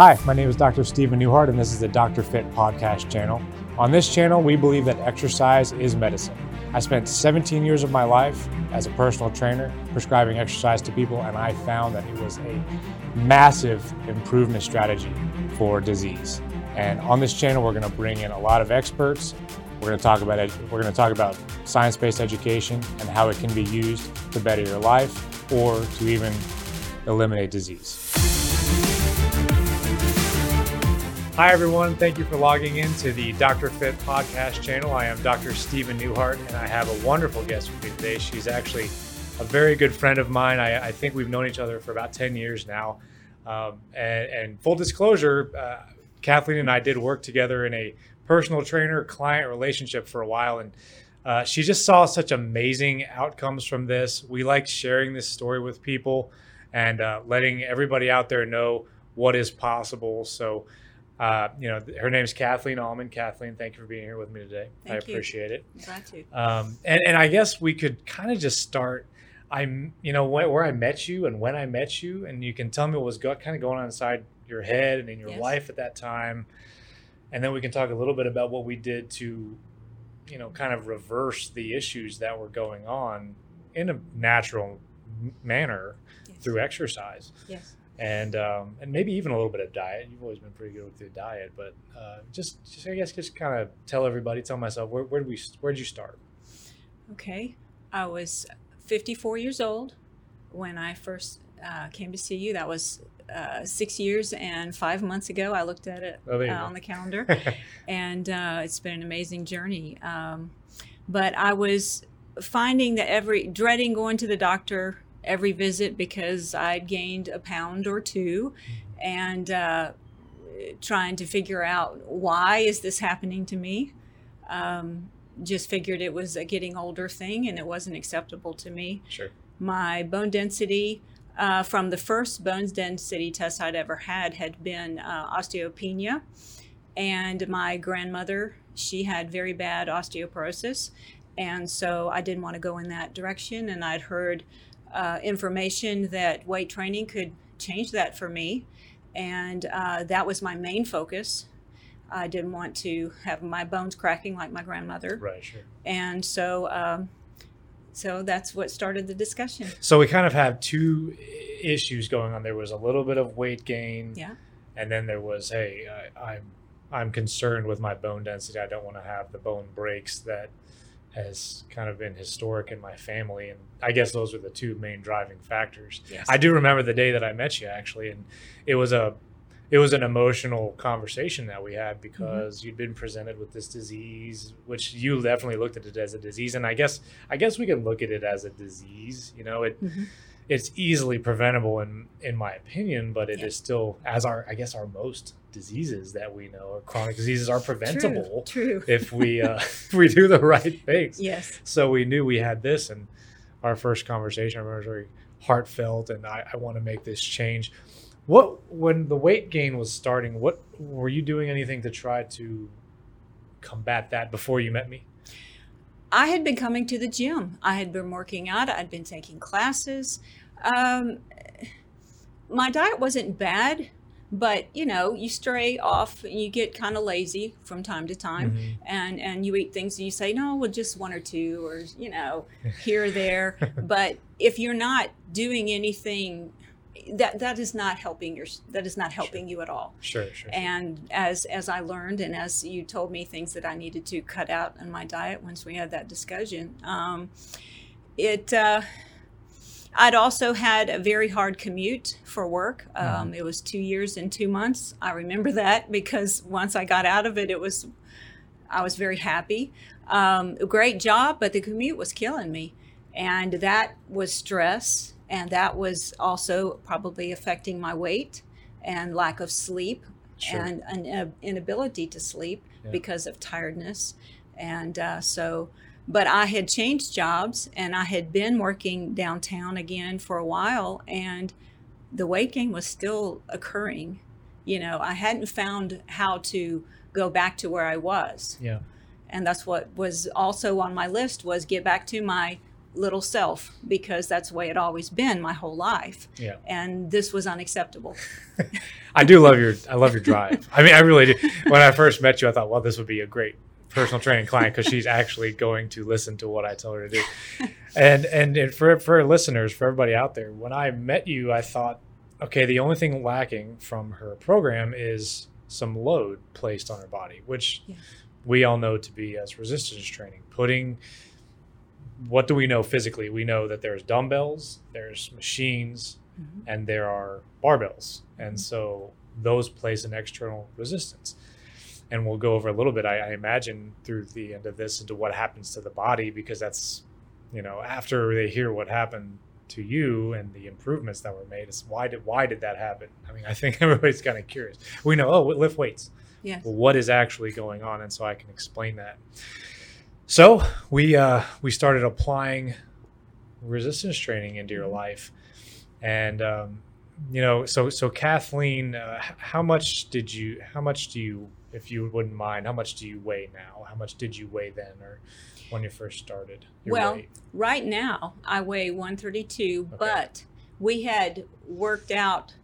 Hi, my name is Dr. Stephen Newhart, and this is the Dr. Fit podcast channel. On this channel, we believe that exercise is medicine. I spent 17 years of my life as a personal trainer prescribing exercise to people, and I found that it was a massive improvement strategy for disease. And on this channel, we're going to bring in a lot of experts. We're going to talk about it. We're going to talk about science-based education and how it can be used to better your life or to even eliminate disease. Hi, everyone. Thank you for logging in to the Dr. Fit podcast channel. I am Dr. Stephen Newhart, and I have a wonderful guest with me today. She's actually a very good friend of mine. I, I think we've known each other for about 10 years now. Um, and, and, full disclosure, uh, Kathleen and I did work together in a personal trainer client relationship for a while. And uh, she just saw such amazing outcomes from this. We like sharing this story with people and uh, letting everybody out there know what is possible. So, uh, you know, her name is Kathleen Almond. Kathleen, thank you for being here with me today. Thank I appreciate you. it. Glad to. Um, and, and I guess we could kind of just start. I'm, you know, where, where I met you and when I met you, and you can tell me what was go, kind of going on inside your head and in your Yes. life at that time, and then we can talk a little bit about what we did to, you know, kind of reverse the issues that were going on in a natural manner Yes. through exercise Yes. And um, and maybe even a little bit of diet. You've always been pretty good with your diet, but uh, just, just I guess just kind of tell everybody, tell myself, where where did we where did you start? Okay. I was 54 years old when I first uh, came to see you. That was uh, six years and five months ago. I looked at it Oh, uh, on the calendar, and uh, it's been an amazing journey. Um, but I was finding that every dreading going to the doctor every visit because I'd gained a pound or two, and uh, trying to figure out why is this happening to me. Um, just figured it was a getting older thing and it wasn't acceptable to me. sure. My bone density uh, from the first bone density test I'd ever had had been uh, osteopenia. And my grandmother, she had very bad osteoporosis. And so I didn't want to go in that direction. And I'd heard uh, information that weight training could change that for me. And uh, that was my main focus. I didn't want to have my bones cracking like my grandmother Right, sure. and so um, so that's what started the discussion So we kind of have two issues going on. There was a little bit of weight gain, yeah and then there was, hey, I, I'm I'm concerned with my bone density. I don't want to have the bone breaks that has kind of been historic in my family, and I guess those were the two main driving factors. yes I do remember the day that I met you actually, and it was a it was an emotional conversation that we had because you'd been presented with this disease, which you definitely looked at it as a disease, and I guess I guess we can look at it as a disease. You know, it Mhm. It's easily preventable in in my opinion, but it is Yeah. still as our I guess our most diseases that we know or chronic diseases are preventable true, true. if we uh, if we do the right things yes so we knew we had this and our first conversation I remember was very heartfelt and I, I want to make this change what when the weight gain was starting what were you doing anything to try to combat that before you met me i had been coming to the gym. I had been working out. I'd been taking classes. Um, my diet wasn't bad but you know you stray off and you get kind of lazy from time to time Mhm. and and you eat things and you say no well just one or two or you know here or there. But if you're not doing anything that that is not helping your that is not helping you at all. Sure sure, sure. and as as i learned and as you told me things that i needed to cut out in my diet once we had that discussion um, it uh, i'd also had a very hard commute for work. Um, it was two years and two months. I remember that because once i got out of it it was i was very happy. Um, great job but the commute was killing me. And that was stress and that was also probably affecting my weight and lack of sleep Sure. and an inability to sleep Yeah. because of tiredness and uh, so but i had changed jobs and i had been working downtown again for a while and the weight gain was still occurring you know i hadn't found how to go back to where i was yeah and that's what was also on my list was get back to my little self because that's the way it always been my whole life. Yeah. And this was unacceptable. I do love your I love your drive. I mean, I really do. When I first met you, I thought, well, this would be a great personal training client because she's actually going to listen to what I tell her to do. And and, and for for listeners, for everybody out there, when I met you, I thought, okay, the only thing lacking from her program is some load placed on her body, which Yeah. we all know to be as resistance training. Putting what do we know physically? We know that there's dumbbells, there's machines, Mhm. and there are barbells. And so those place an external resistance. And we'll go over a little bit, I, I imagine, through the end of this into what happens to the body, because that's, you know, after they hear what happened to you and the improvements that were made, it's why did why did that happen? I mean, I think everybody's kind of curious. We know, oh, lift weights. Yes. Well, what is actually going on? And so I can explain that. So we uh, we started applying resistance training into your life, and um, you know, so so Kathleen, uh, how much did you? How much do you, if you wouldn't mind, how much do you weigh now? How much did you weigh then, or when you first started? Your Well, weight? Right now, I weigh 132, Okay. but we had worked out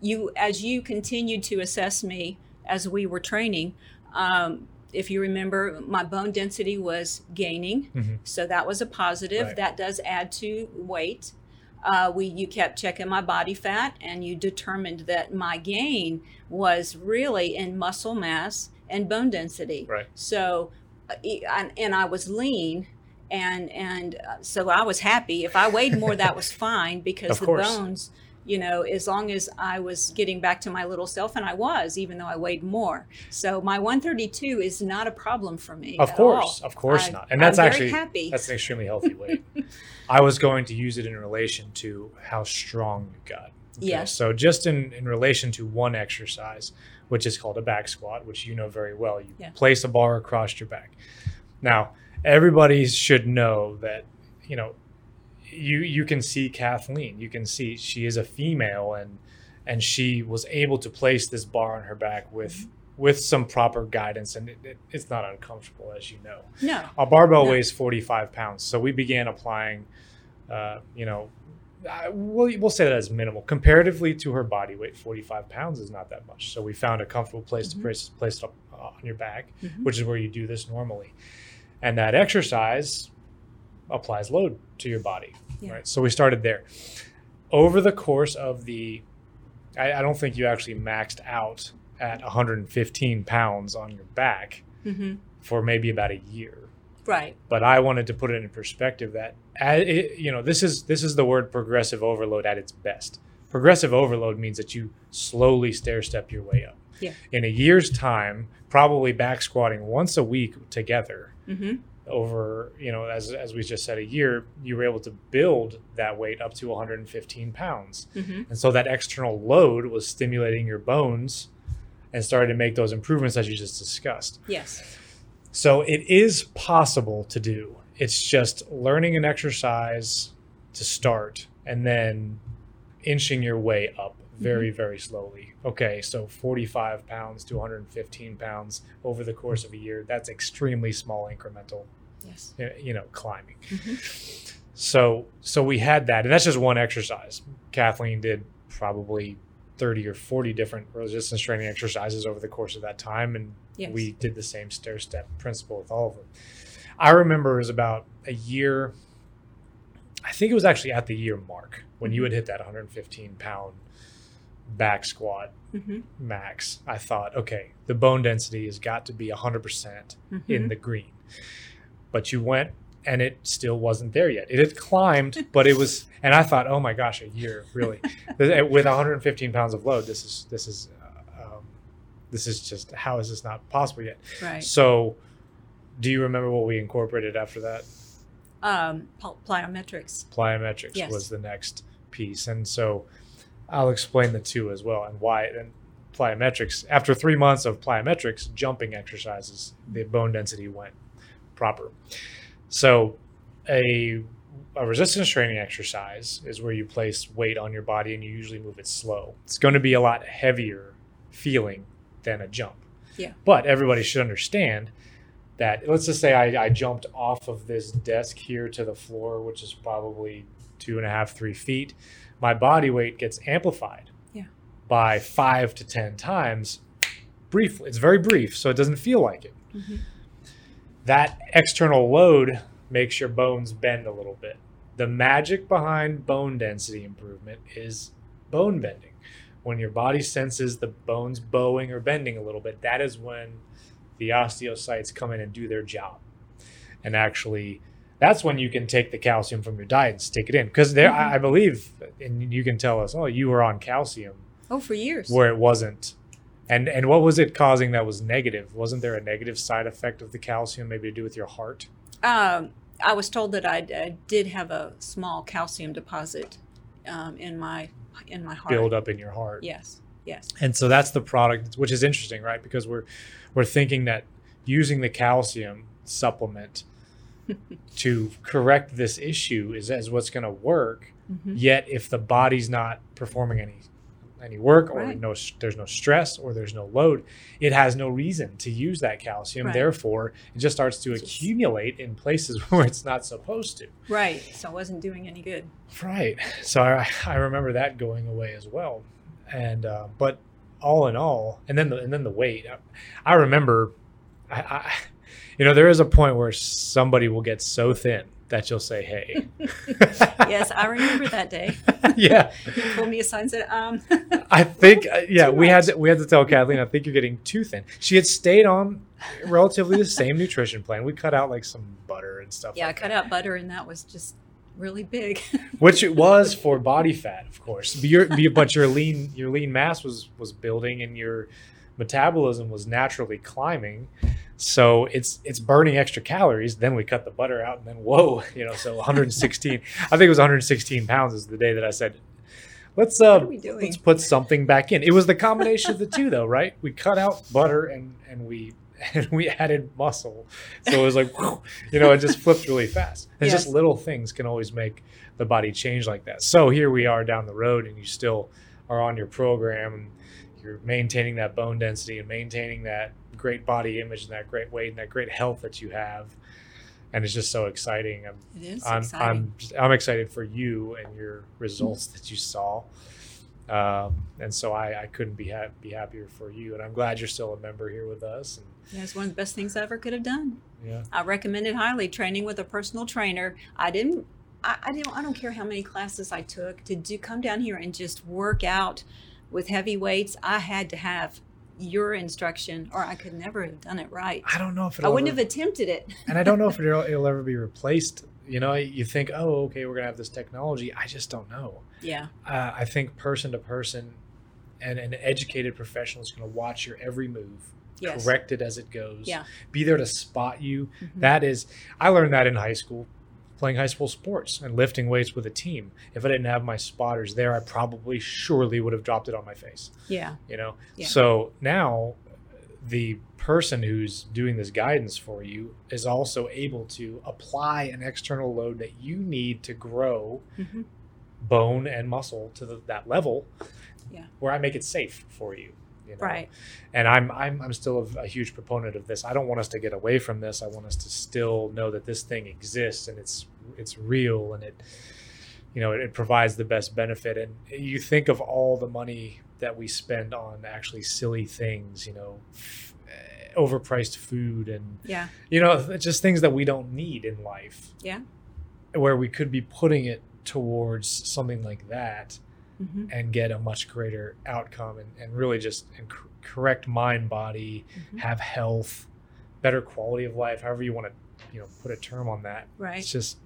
you as you continued to assess me as we were training. Um, if you remember, my bone density was gaining, Mhm. so that was a positive. Right. That does add to weight. Uh, we you kept checking my body fat, and you determined that my gain was really in muscle mass and bone density. right, So, uh, and, I was lean, and and uh, so I was happy. If I weighed more, that was fine because the course. bones, you know, as long as I was getting back to my little self, and I was, even though I weighed more. So my 132 is not a problem for me. of course, all. of course I- not, and that's I'm actually happy. that's an extremely healthy weight. I was going to use it in relation to how strong you got. Yes. So just in, in relation to one exercise, which is called a back squat, which you know very well, you Yeah. place a bar across your back. Now, everybody should know that, you know, you you can see Kathleen. You can see she is a female and and she was able to place this bar on her back with Mm-hmm. with some proper guidance and it, it, it's not uncomfortable as you know. no, A barbell No. weighs 45 pounds. So we began applying, uh, you know, I, we'll, we'll say that as minimal. Comparatively to her body weight, 45 pounds is not that much. So we found a comfortable place Mhm. to place, place it up uh, on your back, Mhm. which is where you do this normally. And that exercise applies load to your body. Yeah. Right. So we started there. Over the course of the, I, I don't think you actually maxed out at 115 pounds on your back hmm for maybe about a year right, but I wanted to put it in perspective that uh, it, you know this is this is the word progressive overload at its best. Progressive overload means that you slowly stair step your way up. Yeah. In a year's time, probably back squatting once a week together hmm over you know as as we just said a year, you were able to build that weight up to 115 pounds, hmm and so that external load was stimulating your bones and started to make those improvements as you just discussed. yes, So it is possible to do. It's just learning an exercise to start and then inching your way up very, very slowly. Okay, so 45 pounds to 115 pounds over the course of a year. That's extremely small incremental, yes, you know, climbing. Mhm. So, so we had that, and that's just one exercise. Kathleen did probably 30 or 40 different resistance training exercises over the course of that time, and yes. we did the same stair step principle with all of them. I remember it was about a year. I think it was actually at the year mark when you had hit that 115 pound back squat hmm max. I thought, okay, the bone density has got to be 100% in the green. But you went and it still wasn't there yet. It had climbed, but it was, and I thought, oh my gosh, a year really with 115 pounds of load. This is this is uh, um, this is just how is this not possible yet? right. So, do you remember what we incorporated after that? Um, pl- plyometrics. Plyometrics Yes. was the next piece, and so I'll explain the two as well and why. And plyometrics, after three months of plyometrics, jumping exercises, the bone density went proper. So, a a resistance training exercise is where you place weight on your body and you usually move it slow. It's going to be a lot heavier feeling than a jump. Yeah. But everybody should understand that let's just say I, I jumped off of this desk here to the floor, which is probably two and a half, three feet. My body weight gets amplified Yeah. by five to 10 times briefly. It's very brief, so it doesn't feel like it. Mhm. That external load makes your bones bend a little bit. The magic behind bone density improvement is bone bending. When your body senses the bones bowing or bending a little bit, that is when the osteocytes come in and do their job. And actually, that's when you can take the calcium from your diet and stick it in. Because there, I, I believe, and you can tell us, oh, you were on calcium Oh, for years. where it wasn't. And and what was it causing that was negative? Wasn't there a negative side effect of the calcium, maybe to do with your heart? Um, I was told that I, I did have a small calcium deposit um, in my in my heart. Build up in your heart. Yes. Yes. And so that's the product, which is interesting, right? Because we're we're thinking that using the calcium supplement to correct this issue is, is what's going to work. Mhm. Yet, if the body's not performing any any work or Right. no there's no stress or there's no load, it has no reason to use that calcium. Right. Therefore, it just starts to accumulate in places where it's not supposed to. Right. So it wasn't doing any good. Right. So I, I remember that going away as well. And uh, but all in all, and then the and then the weight. I, I remember, I, I, you know, there is a point where somebody will get so thin that you'll say, "Hey." Yes, I remember that day. yeah, He pulled me aside and said, um, I think uh, yeah, we had to, we had to tell Kathleen. I think you're getting too thin. She had stayed on relatively the same nutrition plan. We cut out like some butter and stuff. yeah, I cut that. out butter and that was just really big. which it was for body fat, of course. But your, but your lean your lean mass was was building, and your metabolism was naturally climbing. So it's it's burning extra calories. Then we cut the butter out, and then whoa, you know, so 116. I think it was 116 pounds is the day that I said, let's uh What are we doing? let's put something back in. It was the combination of the two, though, right? We cut out butter and and we. And we added muscle, so it was like, whew, you know, it just flipped really fast. It's just little things can always make the body change like that. So here we are down the road, and you still are on your program, and you're maintaining that bone density and maintaining that great body image and that great weight and that great health that you have. And it's just so exciting. I'm It is I'm exciting. I'm I'm excited for you and your results that you saw. Um, and so I, I couldn't be ha- be happier for you, and I'm glad you're still a member here with us. And yeah, it's one of the best things I ever could have done. yeah, I recommend it highly. Training with a personal trainer. I didn't. I, I didn't. I don't care how many classes I took to do come down here and just work out with heavy weights. I had to have your instruction, or I could never have done it right. I don't know if I wouldn't ever- have attempted it. and I don't know if it'll, it'll ever be replaced. You know, you think, oh, okay, we're gonna have this technology. I just don't know. Yeah. Uh, I think person to person, and an educated professional is going to watch your every move, Yes. correct it as it goes, Yeah. be there to spot you. Mhm. That is, I learned that in high school, playing high school sports and lifting weights with a team. If I didn't have my spotters there, I probably surely would have dropped it on my face. Yeah. You know. Yeah. So now, the person who's doing this guidance for you is also able to apply an external load that you need to grow hmm bone and muscle to the, that level Yeah. where I make it safe for you. You know? Right. And I'm, I'm, I'm still a, a huge proponent of this. I don't want us to get away from this. I want us to still know that this thing exists and it's, it's real and it, you know, it, it provides the best benefit. And you think of all the money that we spend on actually silly things, you know, overpriced food and, Yeah. you know, just things that we don't need in life Yeah. where we could be putting it towards something like that hmm and get a much greater outcome and, and really just cor- correct mind body Mhm. have health better quality of life however you want to you know put a term on that. Right. it's just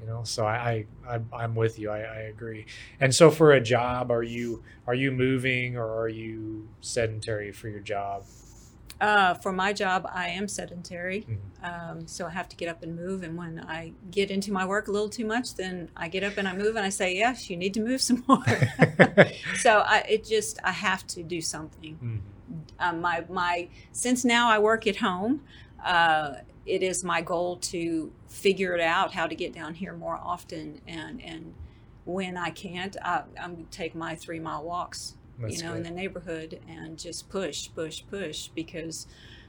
you know so i, I I'm- i'm with you. I, I agree. And so for a job are you are you moving or are you sedentary for your job Uh, for my job, I am sedentary, Mhm. um, so I have to get up and move. And when I get into my work a little too much, then I get up and I move, and I say, "Yes, you need to move some more." so I, it just I have to do something. Mhm. Um, my my since now I work at home. Uh, it is my goal to figure it out how to get down here more often, and and when I can't, I, I'm take my three mile walks That's you know, in the neighborhood and just push, push, push because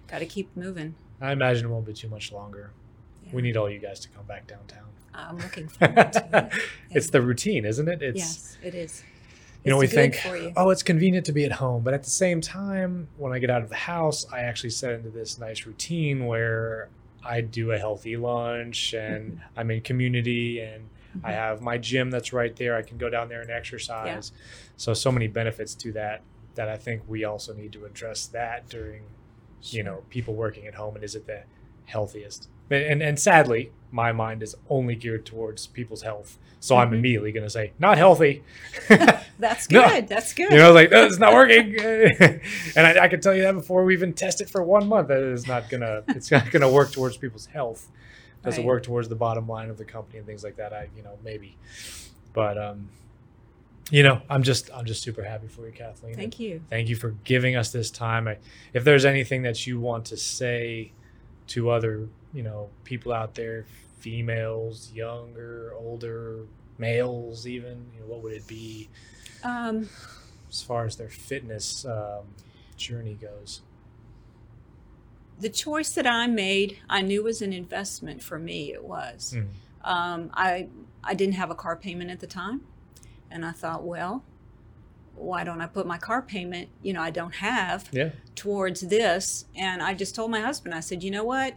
got to keep moving. I imagine it won't be too much longer. Yeah. We need all you guys to come back downtown. I'm looking forward to it. It's the routine, isn't it? It's yes, it is. you know, we It's good think, oh, it's convenient to be at home. But at the same time, when I get out of the house, I actually set into this nice routine where I do a healthy lunch and mm-hmm. I'm in community and I Mhm. have my gym that's right there. I can go down there and exercise. So, so many benefits to that that I think we also need to address that during, you know, people working at home. And is it the healthiest? And, and, and sadly, my mind is only geared towards people's health. So I'm Mhm. immediately going to say, not healthy. That's No. good. That's good. You know, like "Oh, it's not working, and I, I can tell you that before we even test it for one month, that it is not gonna. It's not gonna work towards people's health. Does it work towards the bottom line of the company and things like that? I, you know, maybe, but um, you know, I'm just, I'm just super happy for you, Kathleen. Thank you. Thank you for giving us this time. I, if there's anything that you want to say to other, you know, people out there, females, younger, older, males, even, you know, what would it be? Um, as far as their fitness um, journey goes. The choice that I made, I knew was an investment for me. It was. Mm. Um, I I didn't have a car payment at the time, and I thought, well, why don't I put my car payment? You know, I don't have Yeah, towards this. And I just told my husband, I said, you know what?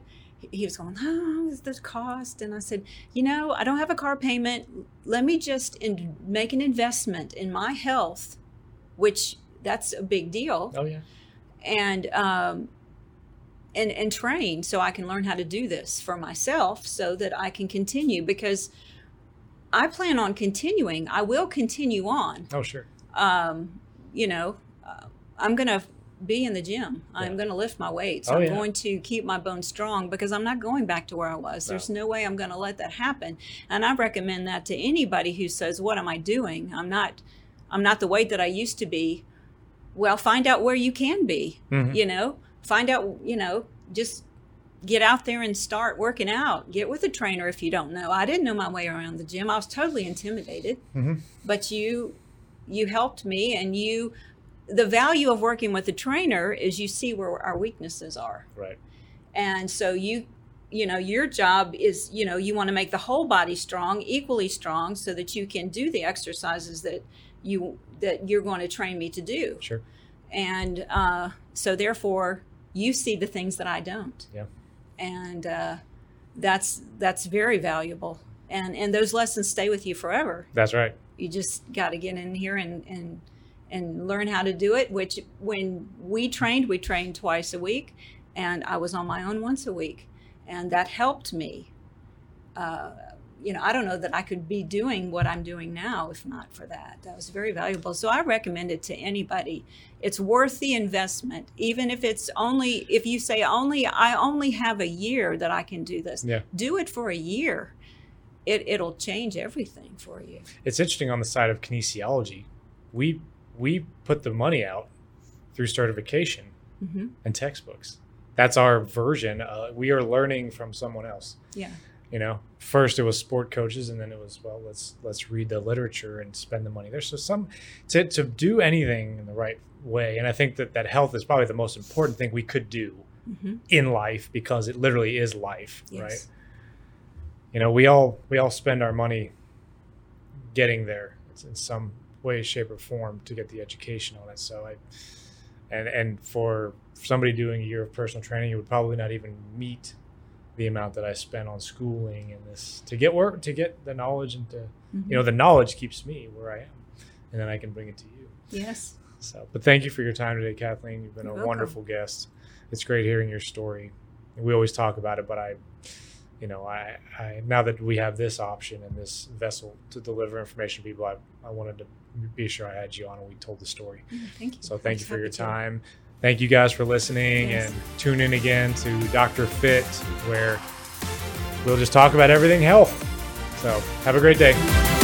He was going, oh, is this cost? And I said, you know, I don't have a car payment. Let me just in- make an investment in my health, which that's a big deal, oh yeah, and um, and and train so I can learn how to do this for myself, so that I can continue because I plan on continuing. I will continue on oh sure, um, you know, uh, I'm going to be in the gym. I'm going to lift my weights. Oh, I'm yeah. going to keep my bones strong because I'm not going back to where I was. No. There's no way I'm going to let that happen. And I recommend that to anybody who says, "What am I doing? I'm not I'm not the weight that I used to be." Well, find out where you can be. Mhm. You know, find out, you know, just get out there and start working out. Get with a trainer if you don't know. I didn't know my way around the gym. I was totally intimidated Mhm. but you you helped me and you the value of working with a trainer is you see where our weaknesses are right, and so you you know your job is you know you want to make the whole body strong equally strong so that you can do the exercises that you that you're going to train me to do sure, and uh, so therefore you see the things that i don't Yeah. and uh, that's that's very valuable and and those lessons stay with you forever that's right. you just got to get in here and and and learn how to do it which when we trained we trained twice a week and i was on my own once a week and that helped me uh, you know i don't know that i could be doing what i'm doing now if not for that that was very valuable so i recommend it to anybody it's worth the investment even if it's only if you say only i only have a year that i can do this Yeah. do it for a year it, it'll change everything for you It's interesting on the side of kinesiology, we we put the money out through certification hmm and textbooks. That's our version. Uh, we are learning from someone else. Yeah. You know, first it was sport coaches, and then it was well, let's let's read the literature and spend the money there. So some to to do anything in the right way, and I think that that health is probably the most important thing we could do hmm in life because it literally is life, Yes. right? You know, we all we all spend our money getting there It's in some way, shape, or form to get the education on it. So I, and and for somebody doing a year of personal training, you would probably not even meet the amount that I spent on schooling and this to get work to get the knowledge and to Mm-hmm. you know the knowledge keeps me where I am, and then I can bring it to you. Yes. So, but thank you for your time today, Kathleen. You've been You're a welcome. wonderful guest. It's great hearing your story. We always talk about it, but I, you know, I, I now that we have this option and this vessel to deliver information to people, I, I wanted to be sure I had you on and we told the story. Mm, Thank you. So thank you for your time. to. Thank you guys for listening Yes. and tune in again to Dr. Fit, where we'll just talk about everything health. So have a great day.